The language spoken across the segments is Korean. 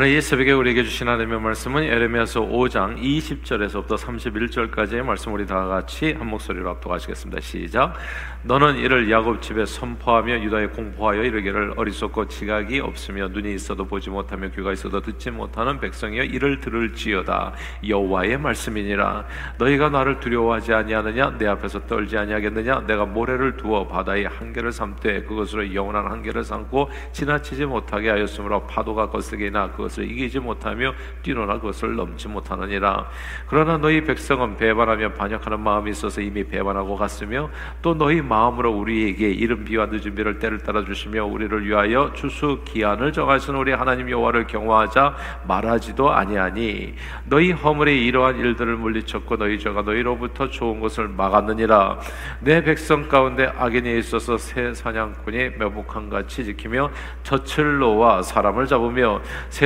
오늘 이 새벽에 우리에게 주신 하나님의 말씀은 에레미야서 5장 20절에서부터 31절까지의 말씀 우리 다 같이 한 목소리로 압도하시겠습니다. 시작. 너는 이를 야곱 집에 선포하며 유다에 공포하여 이르기를 어리석고 지각이 없으며 눈이 있어도 보지 못하며 귀가 있어도 듣지 못하는 백성이여 이를 들을지어다 여호와의 말씀이니라 너희가 나를 두려워하지 아니하느냐 내 앞에서 떨지 아니하겠느냐 내가 모래를 두어 바다의 한계를 삼되 그것으로 영원한 한계를 삼고 지나치지 못하게 하였으므로 파도가 거스기나 그 것을 이기지 못하며 뛰노나 그것을 넘지 못하느니라. 그러나 너희 백성은 배반하며 반역하는 마음이 있어서 이미 배반하고 갔으며 또 너희 마음으로 우리에게 이른 비와 늦은 비를 때를 따라 주시며 우리를 위하여 주수 기한을 정하신 우리 하나님 여호와를 경화하자 말하지도 아니하니. 너희 허물이 이러한 일들을 물리쳤고 너희 저가 너희로부터 좋은 것을 막았느니라. 내 백성 가운데 악인이 있어서 새 사냥꾼이 매복한 같이 지키며 놓아 사람을 잡으며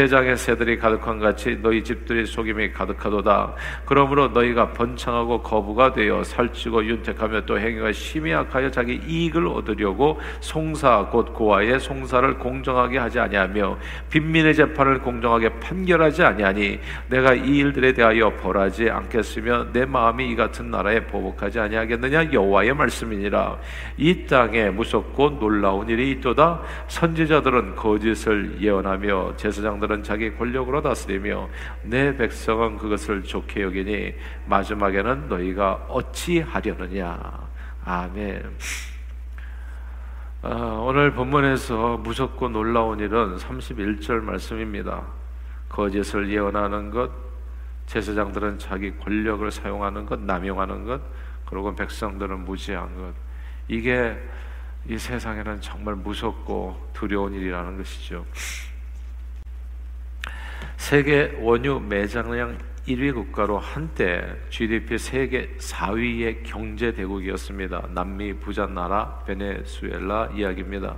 세장의 새들이 가득한 같이 너희 집들이 속임이 가득하도다. 그러므로 너희가 번창하고 거부가 되어 살찌고 윤택하며 또 행위가 심히 악하여 자기 이익을 얻으려고 송사 곧 고아의 송사를 공정하게 하지 아니하며 빈민의 재판을 공정하게 판결하지 아니하니 내가 이 일들에 대하여 벌하지 않겠으며 내 마음이 이 같은 나라에 보복하지 아니하겠느냐? 여호와의 말씀이니라. 이 땅에 무섭고 놀라운 일이 있도다. 선지자들은 거짓을 예언하며 제사장들은 자기 권력으로 다스리며 내 백성은 그것을 좋게 여기니 마지막에는 너희가 어찌하려느냐 아멘. 아, 오늘 본문에서 무섭고 놀라운 일은 31절 말씀입니다. 거짓을 예언하는 것, 제사장들은 자기 권력을 사용하는 것, 남용하는 것, 그리고 백성들은 무지한 것. 이게 이 세상에는 정말 무섭고 두려운 일이라는 것이죠. 세계 원유 매장량 1위 국가로 한때 GDP 세계 4위의 경제 대국이었습니다. 남미 부자 나라 베네수엘라 이야기입니다.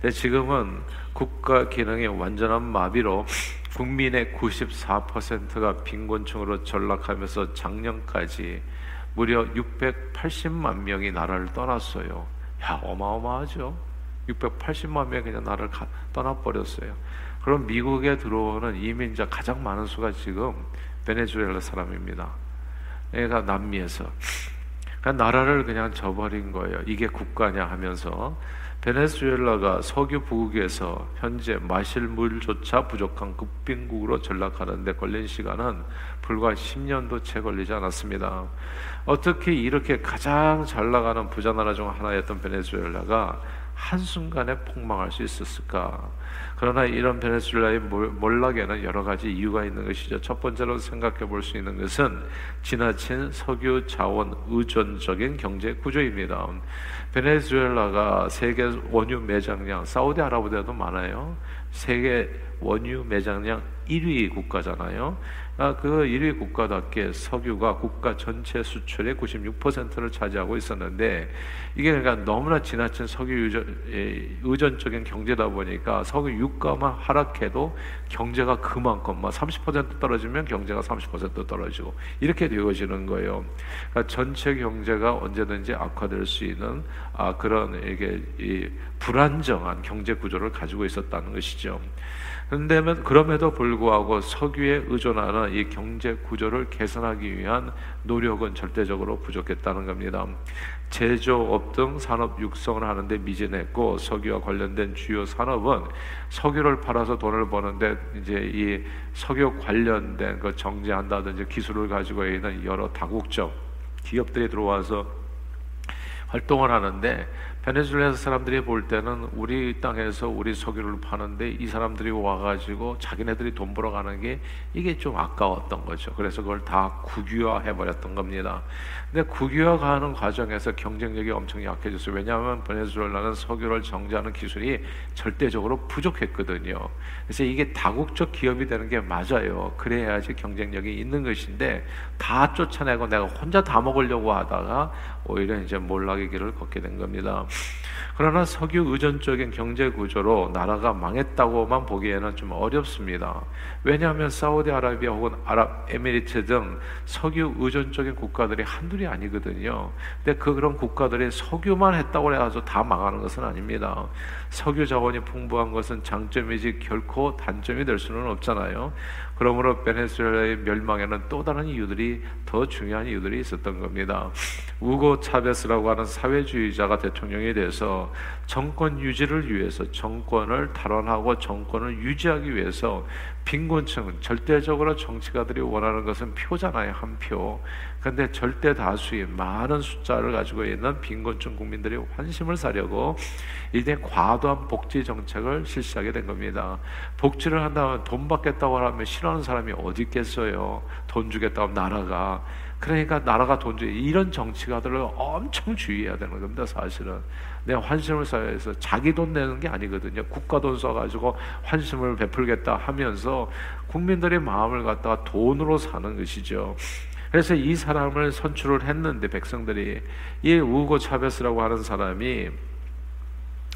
근데 지금은 국가 기능의 완전한 마비로 국민의 94%가 빈곤층으로 전락하면서 작년까지 무려 680만 명이 나라를 떠났어요. 야 어마어마하죠. 680만 명이 그냥 나라를 떠나버렸어요. 그럼 미국에 들어오는 이민자 가장 많은 수가 지금 베네수엘라 사람입니다. 얘가 남미에서 그러니까 나라를 그냥 저버린 거예요. 이게 국가냐 하면서 베네수엘라가 석유 부국에서 현재 마실 물조차 부족한 급빈국으로 전락하는데 걸린 시간은 불과 10년도 채 걸리지 않았습니다. 어떻게 이렇게 가장 잘 나가는 부자 나라 중 하나였던 베네수엘라가 한순간에 폭망할 수 있었을까? 그러나 이런 베네수엘라의 몰락에는 여러 가지 이유가 있는 것이죠. 첫 번째로 생각해 볼 수 있는 것은 지나친 석유 자원 의존적인 경제 구조입니다. 베네수엘라가 세계 원유 매장량 사우디 아라비아도 많아요. 세계 원유 매장량 1위 국가잖아요. 아, 그 1위 국가답게 석유가 국가 전체 수출의 96%를 차지하고 있었는데 이게 그러니까 너무나 지나친 석유 의존, 의존 적인 경제다 보니까 석유 유가만 하락해도 경제가 그만큼 막30% 떨어지면 경제가 30% 떨어지고 이렇게 되어지는 거예요. 그러니까 전체 경제가 언제든지 악화될 수 있는 아, 그런 이게 이 불안정한 경제 구조를 가지고 있었다는 것이죠. 그런데 그럼에도 불구하고 석유에 의존하는 이 경제 구조를 개선하기 위한 노력은 절대적으로 부족했다는 겁니다. 제조업 등 산업 육성을 하는데 미진했고 석유와 관련된 주요 산업은 석유를 팔아서 돈을 버는데 이제 이 석유 관련된 그 정제한다든지 기술을 가지고 있는 여러 다국적 기업들이 들어와서 활동을 하는데 베네수엘라 사람들이 볼 때는 우리 땅에서 우리 석유를 파는데 이 사람들이 와가지고 자기네들이 돈 벌어가는 게 이게 좀 아까웠던 거죠. 그래서 그걸 다 국유화해 버렸던 겁니다. 근데 국유화가는 과정에서 경쟁력이 엄청 약해졌어요. 왜냐하면 베네수엘라는 석유를 정제하는 기술이 절대적으로 부족했거든요. 그래서 이게 다국적 기업이 되는 게 맞아요. 그래야지 경쟁력이 있는 것인데 다 쫓아내고 내가 혼자 다 먹으려고 하다가 오히려 이제 몰락의 길을 걷게 된 겁니다. 그러나 석유 의존적인 경제 구조로 나라가 망했다고만 보기에는 좀 어렵습니다. 왜냐하면 사우디아라비아 혹은 아랍에미리트 등 석유 의존적인 국가들이 한둘이 아니거든요. 근데 그 그런 국가들이 석유만 했다고 해서 다 망하는 것은 아닙니다. 석유 자원이 풍부한 것은 장점이지 결코 단점이 될 수는 없잖아요. 그러므로 베네수엘라의 멸망에는 또 다른 이유들이 더 중요한 이유들이 있었던 겁니다. 우고 차베스라고 하는 사회주의자가 대통령이 돼서 정권 유지를 위해서 정권을 탈환하고 정권을 유지하기 위해서 빈곤층 절대적으로 정치가들이 원하는 것은 표잖아요 한 표. 근데 절대 다수의 많은 숫자를 가지고 있는 빈곤층 국민들이 환심을 사려고 이제 과도한 복지 정책을 실시하게 된 겁니다. 복지를 한다면 돈 받겠다고 하면 싫어하는 사람이 어디 있겠어요? 돈 주겠다고 나라가 그러니까 나라가 돈 주, 이런 정치가들을 엄청 주의해야 되는 겁니다, 사실은. 내 환심을 사회에서 자기 돈 내는 게 아니거든요. 국가 돈 써가지고 환심을 베풀겠다 하면서 국민들의 마음을 갖다가 돈으로 사는 것이죠. 그래서 이 사람을 선출을 했는데 백성들이 이 우고 차베스라고 하는 사람이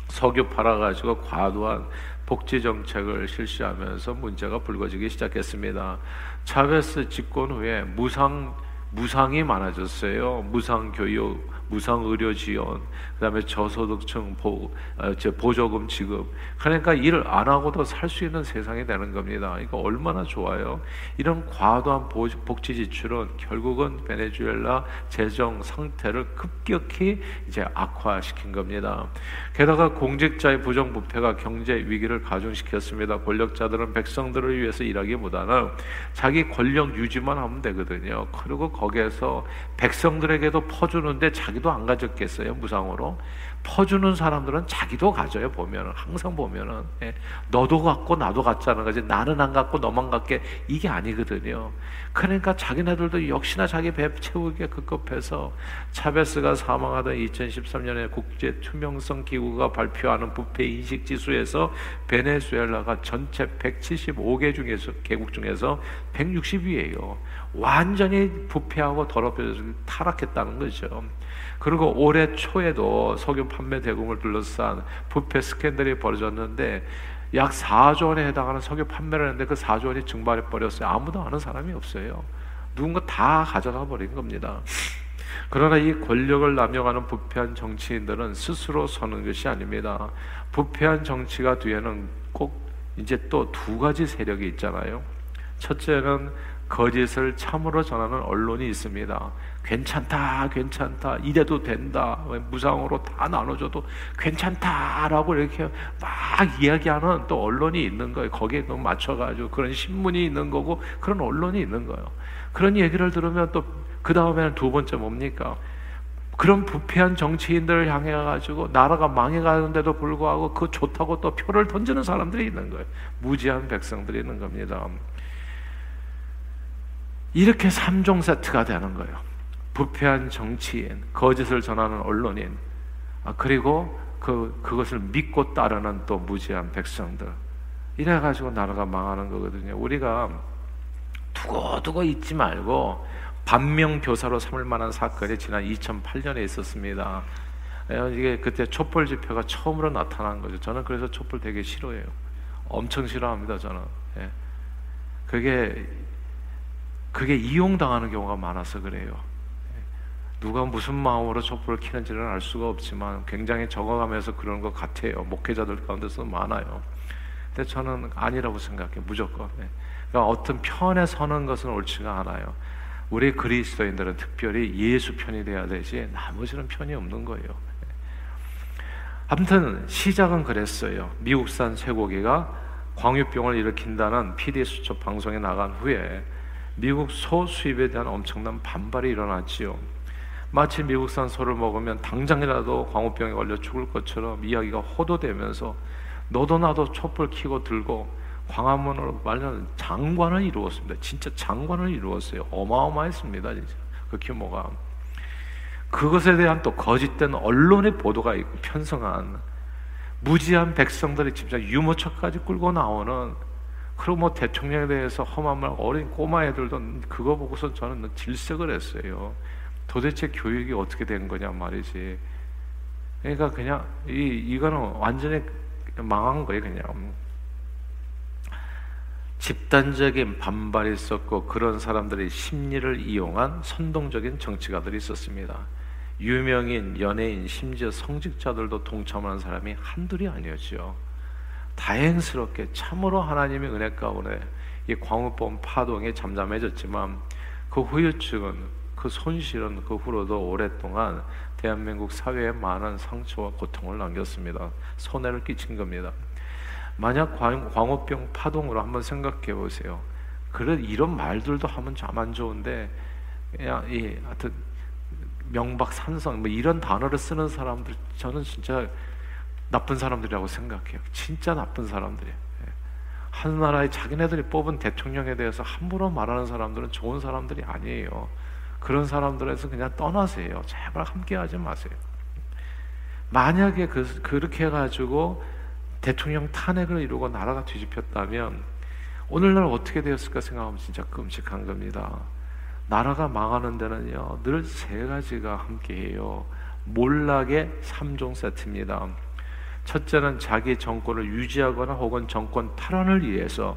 석유 팔아가지고 과도한 복지 정책을 실시하면서 문제가 불거지기 시작했습니다. 차베스 집권 후에 무상 무상이 많아졌어요. 무상 교육, 무상 의료 지원, 그다음에 저소득층 보, 어, 보조금 지급. 그러니까 일을 안 하고도 살 수 있는 세상이 되는 겁니다. 이거 얼마나 좋아요. 이런 과도한 복지 지출은 결국은 베네수엘라 재정 상태를 급격히 이제 악화시킨 겁니다. 게다가 공직자의 부정부패가 경제 위기를 가중시켰습니다. 권력자들은 백성들을 위해서 일하기보다는 자기 권력 유지만 하면 되거든요. 그리고 거기에서 백성들에게도 퍼주는데 자기 도 안 가졌겠어요 무상으로? 퍼주는 사람들은 자기도 가져요 보면은. 항상 보면은. 예. 너도 갖고 나도 갖자는 거지. 나는 안 갖고 너만 갖게. 이게 아니거든요. 그러니까 자기네들도 역시나 자기 배 채우기에 급급해서 차베스가 사망하던 2013년에 국제 투명성 기구가 발표하는 부패 인식 지수에서 베네수엘라가 전체 175개 중에서 개국 중에서 160위예요. 완전히 부패하고 더럽혀져서 타락했다는 거죠. 그리고 올해 초에도 석유 판매 대금을 둘러싼 부패 스캔들이 벌어졌는데 약 4조 원에 해당하는 석유 판매를 했는데 그 4조 원이 증발해 버렸어요. 아무도 아는 사람이 없어요. 누군가 다 가져가 버린 겁니다. 그러나 이 권력을 남용하는 부패한 정치인들은 스스로 서는 것이 아닙니다. 부패한 정치가 뒤에는 꼭 이제 또 두 가지 세력이 있잖아요. 첫째는 거짓을 참으로 전하는 언론이 있습니다. 괜찮다, 괜찮다, 이래도 된다, 무상으로 다 나눠줘도 괜찮다라고 이렇게 막 이야기하는 또 언론이 있는 거예요. 거기에 너무 맞춰가지고 그런 신문이 있는 거고 그런 언론이 있는 거예요. 그런 얘기를 들으면 또 그 다음에는 두 번째 뭡니까? 그런 부패한 정치인들을 향해 가지고 나라가 망해가는데도 불구하고 그 좋다고 또 표를 던지는 사람들이 있는 거예요. 무지한 백성들이 있는 겁니다. 이렇게 3종 세트가 되는 거예요. 부패한 정치인, 거짓을 전하는 언론인, 아, 그리고 그, 그것을 믿고 따르는 또 무지한 백성들. 이래가지고 나라가 망하는 거거든요. 우리가 두고두고 잊지 말고 반명교사로 삼을 만한 사건이 지난 2008년에 있었습니다. 예, 이게 그때 촛불 집회가 처음으로 나타난 거죠. 저는 그래서 촛불 되게 싫어해요. 엄청 싫어합니다, 저는. 예. 그게 그게 이용당하는 경우가 많아서 그래요. 누가 무슨 마음으로 촛불을 켜는지는 알 수가 없지만 굉장히 적어가면서 그런 것 같아요. 목회자들 가운데서 많아요. 근데 저는 아니라고 생각해요. 무조건. 네. 그러니까 어떤 편에 서는 것은 옳지가 않아요. 우리 그리스도인들은 특별히 예수 편이 돼야 되지 나머지는 편이 없는 거예요. 네. 아무튼 시작은 그랬어요. 미국산 쇠고기가 광유병을 일으킨다는 PD 수첩 방송에 나간 후에 미국 소 수입에 대한 엄청난 반발이 일어났지요. 마치 미국산 소를 먹으면 당장이라도 광우병에 걸려 죽을 것처럼 이야기가 호도되면서 너도 나도 촛불 켜고 들고 광화문으로 말하는 장관을 이루었습니다. 진짜 장관을 이루었어요. 어마어마했습니다. 진짜 그 규모가. 그것에 대한 또 거짓된 언론의 보도가 있고 편성한 무지한 백성들이 진짜 유모차까지 끌고 나오는 그리고 뭐 대통령에 대해서 험한 말 어린 꼬마 애들도 그거 보고서 저는 질색을 했어요. 도대체 교육이 어떻게 된 거냐 말이지. 그러니까 그냥 이 이거는 완전히 망한 거예요, 그냥. 집단적인 반발이 있었고 그런 사람들의 심리를 이용한 선동적인 정치가들이 있었습니다. 유명인, 연예인, 심지어 성직자들도 동참하는 사람이 한둘이 아니었죠. 다행스럽게 참으로 하나님의 은혜 가운데 이 광우범 파동이 잠잠해졌지만 그 후유증은 그 손실은 그 후로도 오랫동안 대한민국 사회에 많은 상처와 고통을 남겼습니다. 손해를 끼친 겁니다. 만약 광우병 파동으로 한번 생각해 보세요. 그래 이런 말들도 하면 참 안 좋은데 그냥 이 하여튼 명박산성 뭐 이런 단어를 쓰는 사람들 저는 진짜 나쁜 사람들이라고 생각해요. 진짜 나쁜 사람들이에요. 예. 한 나라의 자기네들이 뽑은 대통령에 대해서 함부로 말하는 사람들은 좋은 사람들이 아니에요. 그런 사람들에서 그냥 떠나세요. 제발 함께하지 마세요. 만약에 그, 그렇게 해가지고 대통령 탄핵을 이루고 나라가 뒤집혔다면 오늘날 어떻게 되었을까 생각하면 진짜 끔찍한 겁니다. 나라가 망하는 데는요 늘 세 가지가 함께해요. 몰락의 3종 세트입니다. 첫째는 자기 정권을 유지하거나 혹은 정권 탈환을 위해서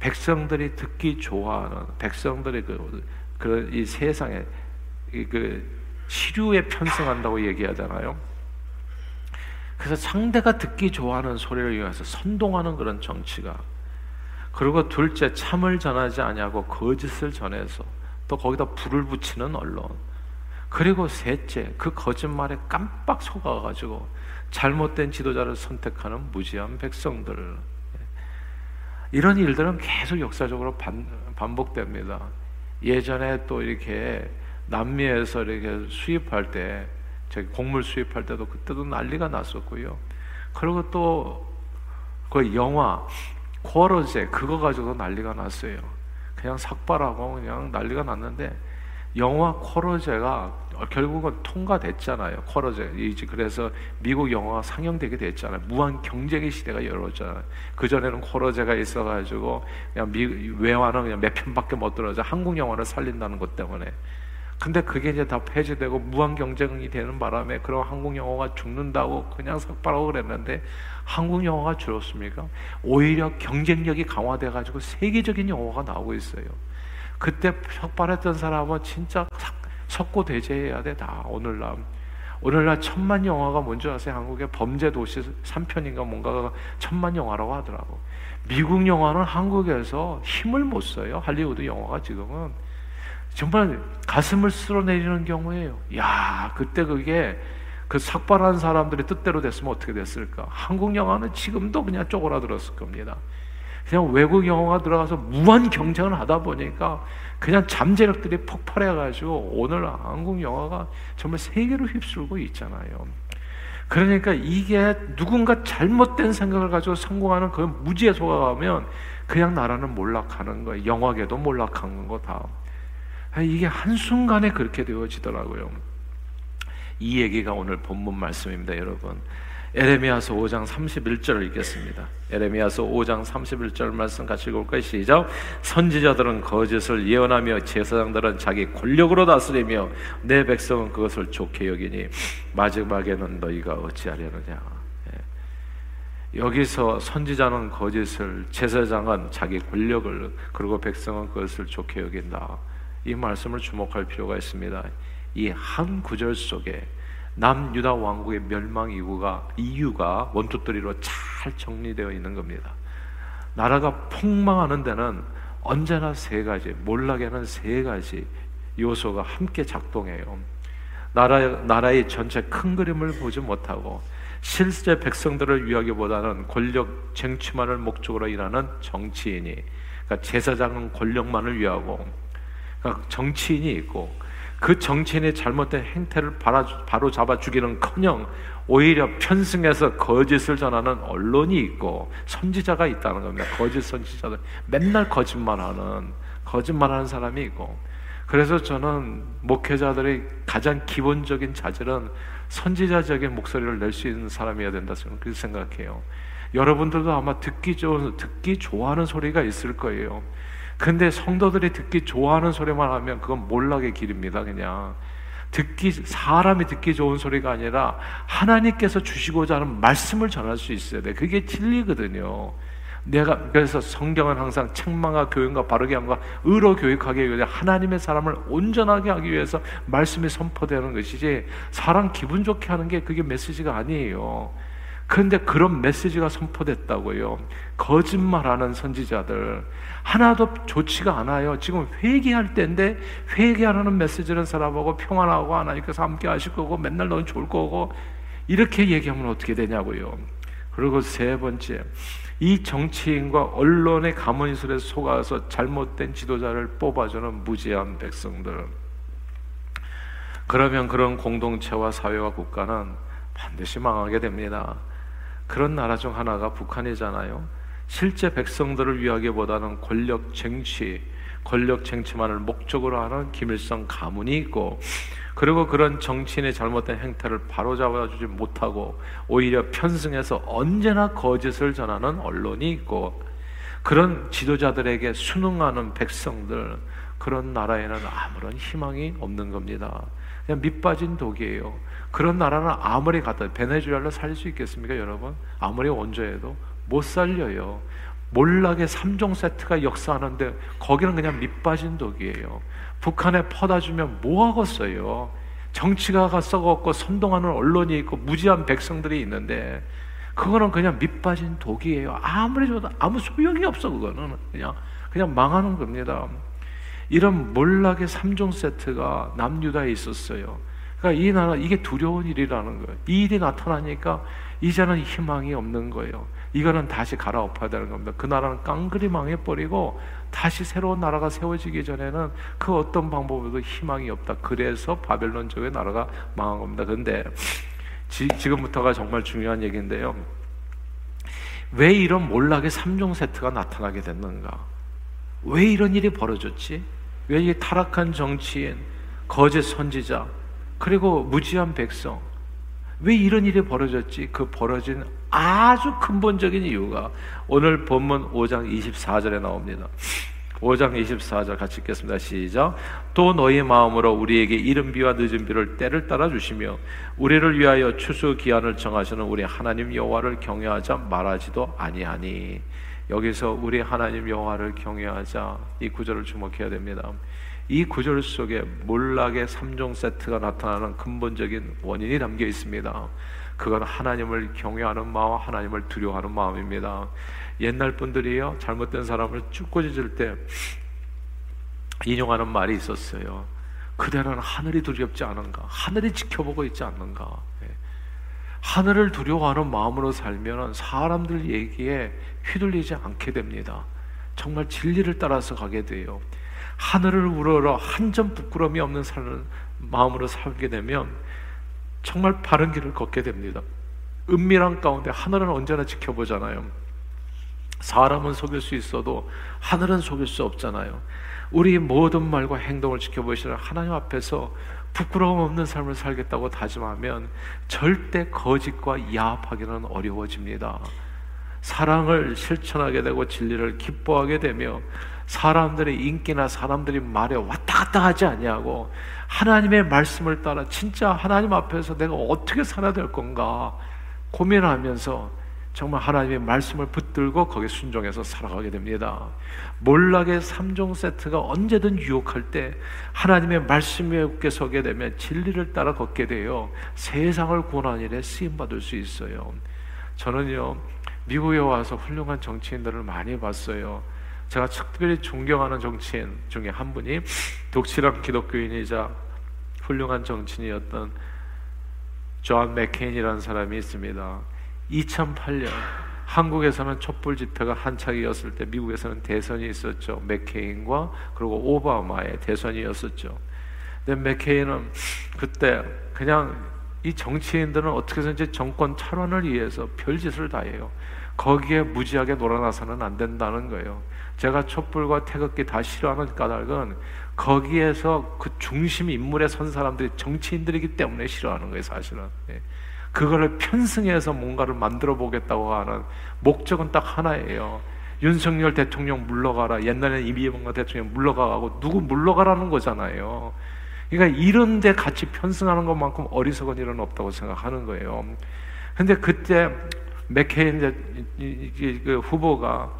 백성들이 듣기 좋아하는 백성들이 그 그런 이 세상에 그 시류에 편승한다고 얘기하잖아요. 그래서 상대가 듣기 좋아하는 소리를 이용해서 선동하는 그런 정치가 그리고 둘째 참을 전하지 아니하고 거짓을 전해서 또 거기다 불을 붙이는 언론 그리고 셋째 그 거짓말에 깜빡 속아가지고 잘못된 지도자를 선택하는 무지한 백성들 이런 일들은 계속 역사적으로 반, 반복됩니다. 예전에 또 이렇게 남미에서 이렇게 수입할 때 저기 곡물 수입할 때도 그때도 난리가 났었고요. 그리고 또 그 영화 코어제 그거 가지고 난리가 났어요. 그냥 삭발하고 그냥 난리가 났는데 영화 코러제가 결국은 통과됐잖아요. 코러제 이제 그래서 미국 영화가 상영되게 됐잖아요. 무한 경쟁의 시대가 열어졌잖아요. 그 전에는 코러제가 있어가지고 그냥 미, 외화는 그냥 몇 편밖에 못 들어져 한국 영화를 살린다는 것 때문에. 근데 그게 이제 다 폐지되고 무한 경쟁이 되는 바람에 그런 한국 영화가 죽는다고 그냥 삭발하고 그랬는데 한국 영화가 줄었습니까? 오히려 경쟁력이 강화돼 가지고 세계적인 영화가 나오고 있어요. 그때 삭발했던 사람은 진짜 석고 대제해야 돼. 다 오늘날 오늘날 천만 영화가 뭔지 아세요? 한국의 범죄 도시 3편인가 뭔가가 천만 영화라고 하더라고. 미국 영화는 한국에서 힘을 못 써요. 할리우드 영화가 지금은 정말 가슴을 쓸어내리는 경우예요. 야, 그때 그게 그 삭발한 사람들이 뜻대로 됐으면 어떻게 됐을까? 한국 영화는 지금도 그냥 쪼그라들었을 겁니다. 그냥 외국 영화가 들어가서 무한 경쟁을 하다 보니까 그냥 잠재력들이 폭발해가지고 오늘 한국 영화가 정말 세계로 휩쓸고 있잖아요. 그러니까 이게 누군가 잘못된 생각을 가지고 성공하는 그 무지에 속아가면 그냥 나라는 몰락하는 거예요. 영화계도 몰락하는 거 다. 이게 한순간에 그렇게 되어지더라고요. 이 얘기가 오늘 본문 말씀입니다, 여러분. 에레미야서 5장 31절을 읽겠습니다. 에레미야서 5장 31절 말씀 같이 읽을까요? 시작. 선지자들은 거짓을 예언하며 제사장들은 자기 권력으로 다스리며 내 백성은 그것을 좋게 여기니 마지막에는 너희가 어찌하려느냐. 예. 여기서 선지자는 거짓을 제사장은 자기 권력을 그리고 백성은 그것을 좋게 여긴다. 이 말씀을 주목할 필요가 있습니다. 이 한 구절 속에 남유다 왕국의 멸망 이유가 이유가 원투쓰리로 잘 정리되어 있는 겁니다. 나라가 폭망하는 데는 언제나 세 가지, 몰락에는 세 가지 요소가 함께 작동해요. 나라 나라의 전체 큰 그림을 보지 못하고 실제 백성들을 위하기보다는 권력 쟁취만을 목적으로 일하는 정치인이, 그러니까 제사장은 권력만을 위하고, 그러니까 정치인이 있고 그 정치인의 잘못된 행태를 바로 잡아 주기는커녕 오히려 편승해서 거짓을 전하는 언론이 있고 선지자가 있다는 겁니다. 거짓 선지자들 맨날 거짓말하는 거짓말하는 사람이 있고 그래서 저는 목회자들의 가장 기본적인 자질은 선지자적인 목소리를 낼 수 있는 사람이어야 된다 그렇게 생각해요. 여러분들도 아마 듣기 좋은 듣기 좋아하는 소리가 있을 거예요. 근데 성도들이 듣기 좋아하는 소리만 하면 그건 몰락의 길입니다. 그냥 듣기 사람이 듣기 좋은 소리가 아니라 하나님께서 주시고자 하는 말씀을 전할 수 있어야 돼. 그게 진리거든요. 내가 그래서 성경은 항상 책망과 교훈과 바르게 함과 의로 교육하기 위해 하나님의 사람을 온전하게 하기 위해서 말씀이 선포되는 것이지 사람 기분 좋게 하는 게 그게 메시지가 아니에요. 그런데 그런 메시지가 선포됐다고요. 거짓말하는 선지자들 하나도 좋지가 않아요. 지금 회개할 때인데 회개하는 메시지는 사람하고 평안하고 하나님께서 함께 하실 거고 맨날 넌 좋을 거고 이렇게 얘기하면 어떻게 되냐고요. 그리고 세 번째 이 정치인과 언론의 가문술에 속아서 잘못된 지도자를 뽑아주는 무지한 백성들. 그러면 그런 공동체와 사회와 국가는 반드시 망하게 됩니다. 그런 나라 중 하나가 북한이잖아요. 실제 백성들을 위하기보다는 권력 쟁취, 권력 쟁취만을 목적으로 하는 김일성 가문이 있고 그리고 그런 정치인의 잘못된 행태를 바로잡아주지 못하고 오히려 편승해서 언제나 거짓을 전하는 언론이 있고 그런 지도자들에게 순응하는 백성들 그런 나라에는 아무런 희망이 없는 겁니다. 그냥 밑빠진 독이에요. 그런 나라는 아무리 갖다 베네수엘라 살릴 수 있겠습니까, 여러분? 아무리 원조해도 못 살려요. 몰락의 3종 세트가 역사하는데 거기는 그냥 밑빠진 독이에요. 북한에 퍼다 주면 뭐 하겠어요? 정치가가 썩었고 선동하는 언론이 있고 무지한 백성들이 있는데 그거는 그냥 밑빠진 독이에요. 아무리 줘도 아무 소용이 없어 그거는 그냥 그냥 망하는 겁니다. 이런 몰락의 3종 세트가 남유다에 있었어요. 그러니까 이 나라 이게 두려운 일이라는 거예요. 이 일이 나타나니까 이제는 희망이 없는 거예요. 이거는 다시 갈아엎어야 되는 겁니다. 그 나라는 깡그리 망해버리고 다시 새로운 나라가 세워지기 전에는 그 어떤 방법으로도 희망이 없다. 그래서 바벨론 쪽의 나라가 망한 겁니다. 그런데 지, 금부터가 정말 중요한 얘기인데요. 왜 이런 몰락의 3종 세트가 나타나게 됐는가? 왜 이런 일이 벌어졌지? 왜 이 타락한 정치인, 거짓 선지자, 그리고 무지한 백성, 왜 이런 일이 벌어졌지? 그 벌어진 아주 근본적인 이유가 오늘 본문 5장 24절에 나옵니다. 5장 24절 같이 읽겠습니다. 시작. 또 너희 마음으로 우리에게 이른 비와 늦은 비를 때를 따라 주시며 우리를 위하여 추수 기한을 정하시는 우리 하나님 여호와를 경외하자 말하지도 아니하니 여기서 우리 하나님 여호와를 경외하자 이 구절을 주목해야 됩니다. 이 구절 속에 몰락의 3종 세트가 나타나는 근본적인 원인이 담겨 있습니다. 그건 하나님을 경외하는 마음, 하나님을 두려워하는 마음입니다. 옛날 분들이요, 잘못된 사람을 쭉 꼬집을 때 인용하는 말이 있었어요. 그대는 하늘이 두렵지 않은가? 하늘이 지켜보고 있지 않는가? 예. 하늘을 두려워하는 마음으로 살면 사람들 얘기에 휘둘리지 않게 됩니다. 정말 진리를 따라서 가게 돼요. 하늘을 우러러 한 점 부끄러움이 없는 사는 마음으로 살게 되면 정말 바른 길을 걷게 됩니다. 은밀한 가운데 하늘은 언제나 지켜보잖아요. 사람은 속일 수 있어도 하늘은 속일 수 없잖아요. 우리 모든 말과 행동을 지켜보시는 하나님 앞에서 부끄러움 없는 삶을 살겠다고 다짐하면 절대 거짓과 야합하기는 어려워집니다. 사랑을 실천하게 되고 진리를 기뻐하게 되며 사람들의 인기나 사람들이 말에 왔다 갔다 하지 아니하고 하나님의 말씀을 따라 진짜 하나님 앞에서 내가 어떻게 살아야 될 건가 고민하면서 정말 하나님의 말씀을 붙들고 거기에 순종해서 살아가게 됩니다. 몰락의 3종 세트가 언제든 유혹할 때 하나님의 말씀 위에 서게 되면 진리를 따라 걷게 되어 세상을 구원하는 일에 쓰임 받을 수 있어요. 저는요 미국에 와서 훌륭한 정치인들을 많이 봤어요. 제가 특별히 존경하는 정치인 중에 한 분이 독실한 기독교인이자 훌륭한 정치인이었던 존 맥케인이라는 사람이 있습니다. 2008년 한국에서는 촛불 집회가 한창이었을 때 미국에서는 대선이 있었죠. 맥케인과 그리고 오바마의 대선이었었죠. 근데 맥케인은 그때 그냥 이 정치인들은 어떻게 해서든지 정권 탈환을 위해서 별짓을 다 해요. 거기에 무지하게 놀아나서는 안 된다는 거예요. 제가 촛불과 태극기 다 싫어하는 까닭은 거기에서 그 중심 인물에 선 사람들이 정치인들이기 때문에 싫어하는 거예요, 사실은. 예. 그거를 편승해서 뭔가를 만들어 보겠다고 하는 목적은 딱 하나예요. 윤석열 대통령 물러가라. 옛날에는 이명박 대통령 물러가고 누구 물러가라는 거잖아요. 그러니까 이런 데 같이 편승하는 것만큼 어리석은 일은 없다고 생각하는 거예요. 근데 그때 맥케인 그 후보가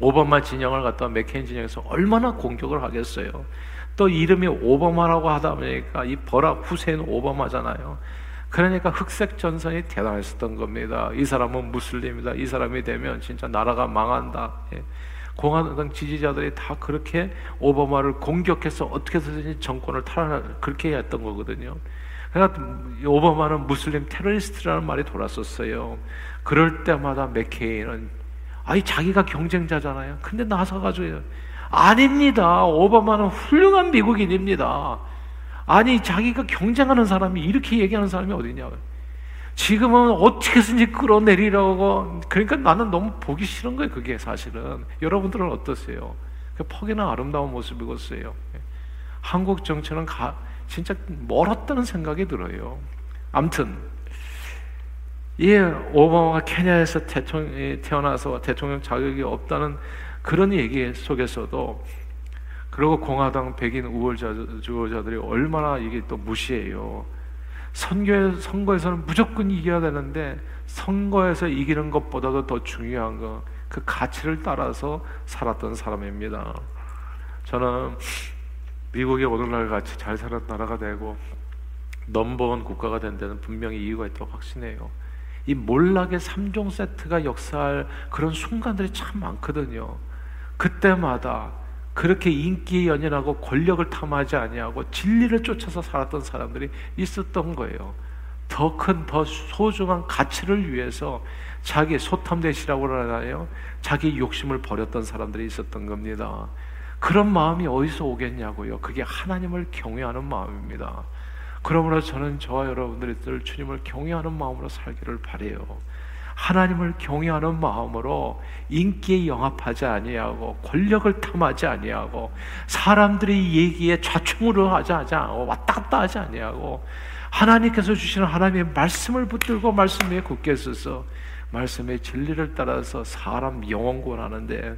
오바마 진영을 갖다 맥케인 진영에서 얼마나 공격을 하겠어요. 또 이름이 오바마라고 하다 보니까 이 버락 후세인 오바마잖아요. 그러니까 흑색 전선이 대단했었던 겁니다. 이 사람은 무슬림이다. 이 사람이 되면 진짜 나라가 망한다. 예. 공화당 지지자들이 다 그렇게 오바마를 공격해서 어떻게 해서든지 정권을 탈환 그렇게 했던 거거든요. 그러니까 오바마는 무슬림 테러리스트라는 말이 돌았었어요. 그럴 때마다 맥케이는 아니 자기가 경쟁자잖아요. 근데 나서 가지고 아닙니다. 오바마는 훌륭한 미국인입니다. 아니 자기가 경쟁하는 사람이 이렇게 얘기하는 사람이 어디냐? 지금은 어떻게 해서든지 끌어내리라고 그러니까 나는 너무 보기 싫은 거예요. 그게 사실은 여러분들은 어떠세요? 그 퍽이나 아름다운 모습이었어요. 한국 정치는 가, 진짜 멀었다는 생각이 들어요. 암튼 이 오바마가 케냐에서 대통령 태어나서 대통령 자격이 없다는 그런 얘기 속에서도 그리고 공화당 백인 우월주의자들이 얼마나 이게 또 무시해요. 선교 선거에서는 무조건 이겨야 되는데 선거에서 이기는 것보다도 더 중요한 거 그 가치를 따라서 살았던 사람입니다. 저는 미국이 오늘날 같이 잘 사는 나라가 되고 넘버원 국가가 된 데는 분명히 이유가 있다고 확신해요. 이 몰락의 3종 세트가 역사할 그런 순간들이 참 많거든요. 그때마다 그렇게 인기에 연연하고 권력을 탐하지 아니하고 진리를 쫓아서 살았던 사람들이 있었던 거예요. 더 큰, 더 소중한 가치를 위해서 자기 소탐대시라고 하나요? 자기 욕심을 버렸던 사람들이 있었던 겁니다. 그런 마음이 어디서 오겠냐고요. 그게 하나님을 경외하는 마음입니다. 그러므로 저는 저와 여러분들이 주님을 경외하는 마음으로 살기를 바래요. 하나님을 경외하는 마음으로 인기에 영합하지 아니하고 권력을 탐하지 아니하고 사람들의 얘기에 좌충우를 하지 않고 왔다 갔다 하지 아니하고 하나님께서 주시는 하나님의 말씀을 붙들고 말씀 에 굳게 서서 말씀의 진리를 따라서 사람 영원 구원하는데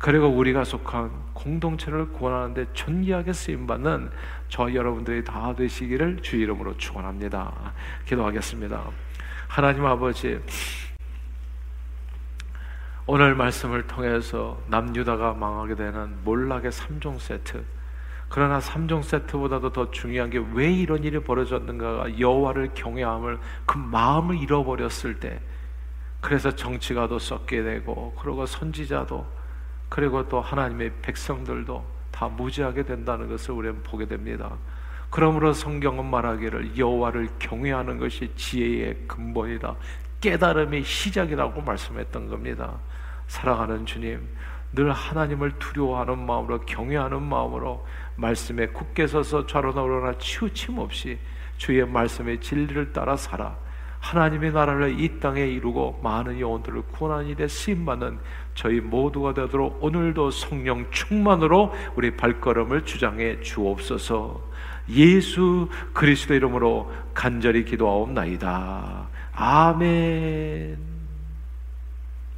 그리고 우리가 속한 공동체를 구원하는데 존귀하게 쓰임 받는 저 여러분들이 다 되시기를 주 이름으로 축원합니다. 기도하겠습니다. 하나님 아버지 오늘 말씀을 통해서 남유다가 망하게 되는 몰락의 3종 세트. 그러나 3종 세트보다도 더 중요한 게 왜 이런 일이 벌어졌는가가 여호와를 경외함을 그 마음을 잃어버렸을 때 그래서 정치가 도 썩게 되고 그리고 선지자도 그리고 또 하나님의 백성들도 다 무지하게 된다는 것을 우리는 보게 됩니다. 그러므로 성경은 말하기를 여호와를 경외하는 것이 지혜의 근본이다. 깨달음의 시작이라고 말씀했던 겁니다. 사랑하는 주님, 늘 하나님을 두려워하는 마음으로 경외하는 마음으로 말씀에 굳게 서서 좌로나 우로나 치우침 없이 주의 말씀의 진리를 따라 살아 하나님의 나라를 이 땅에 이루고 많은 영혼들을 구원하는 일에 쓰임 받는 저희 모두가 되도록 오늘도 성령 충만으로 우리 발걸음을 주장해 주옵소서 예수 그리스도 이름으로 간절히 기도하옵나이다. 아멘.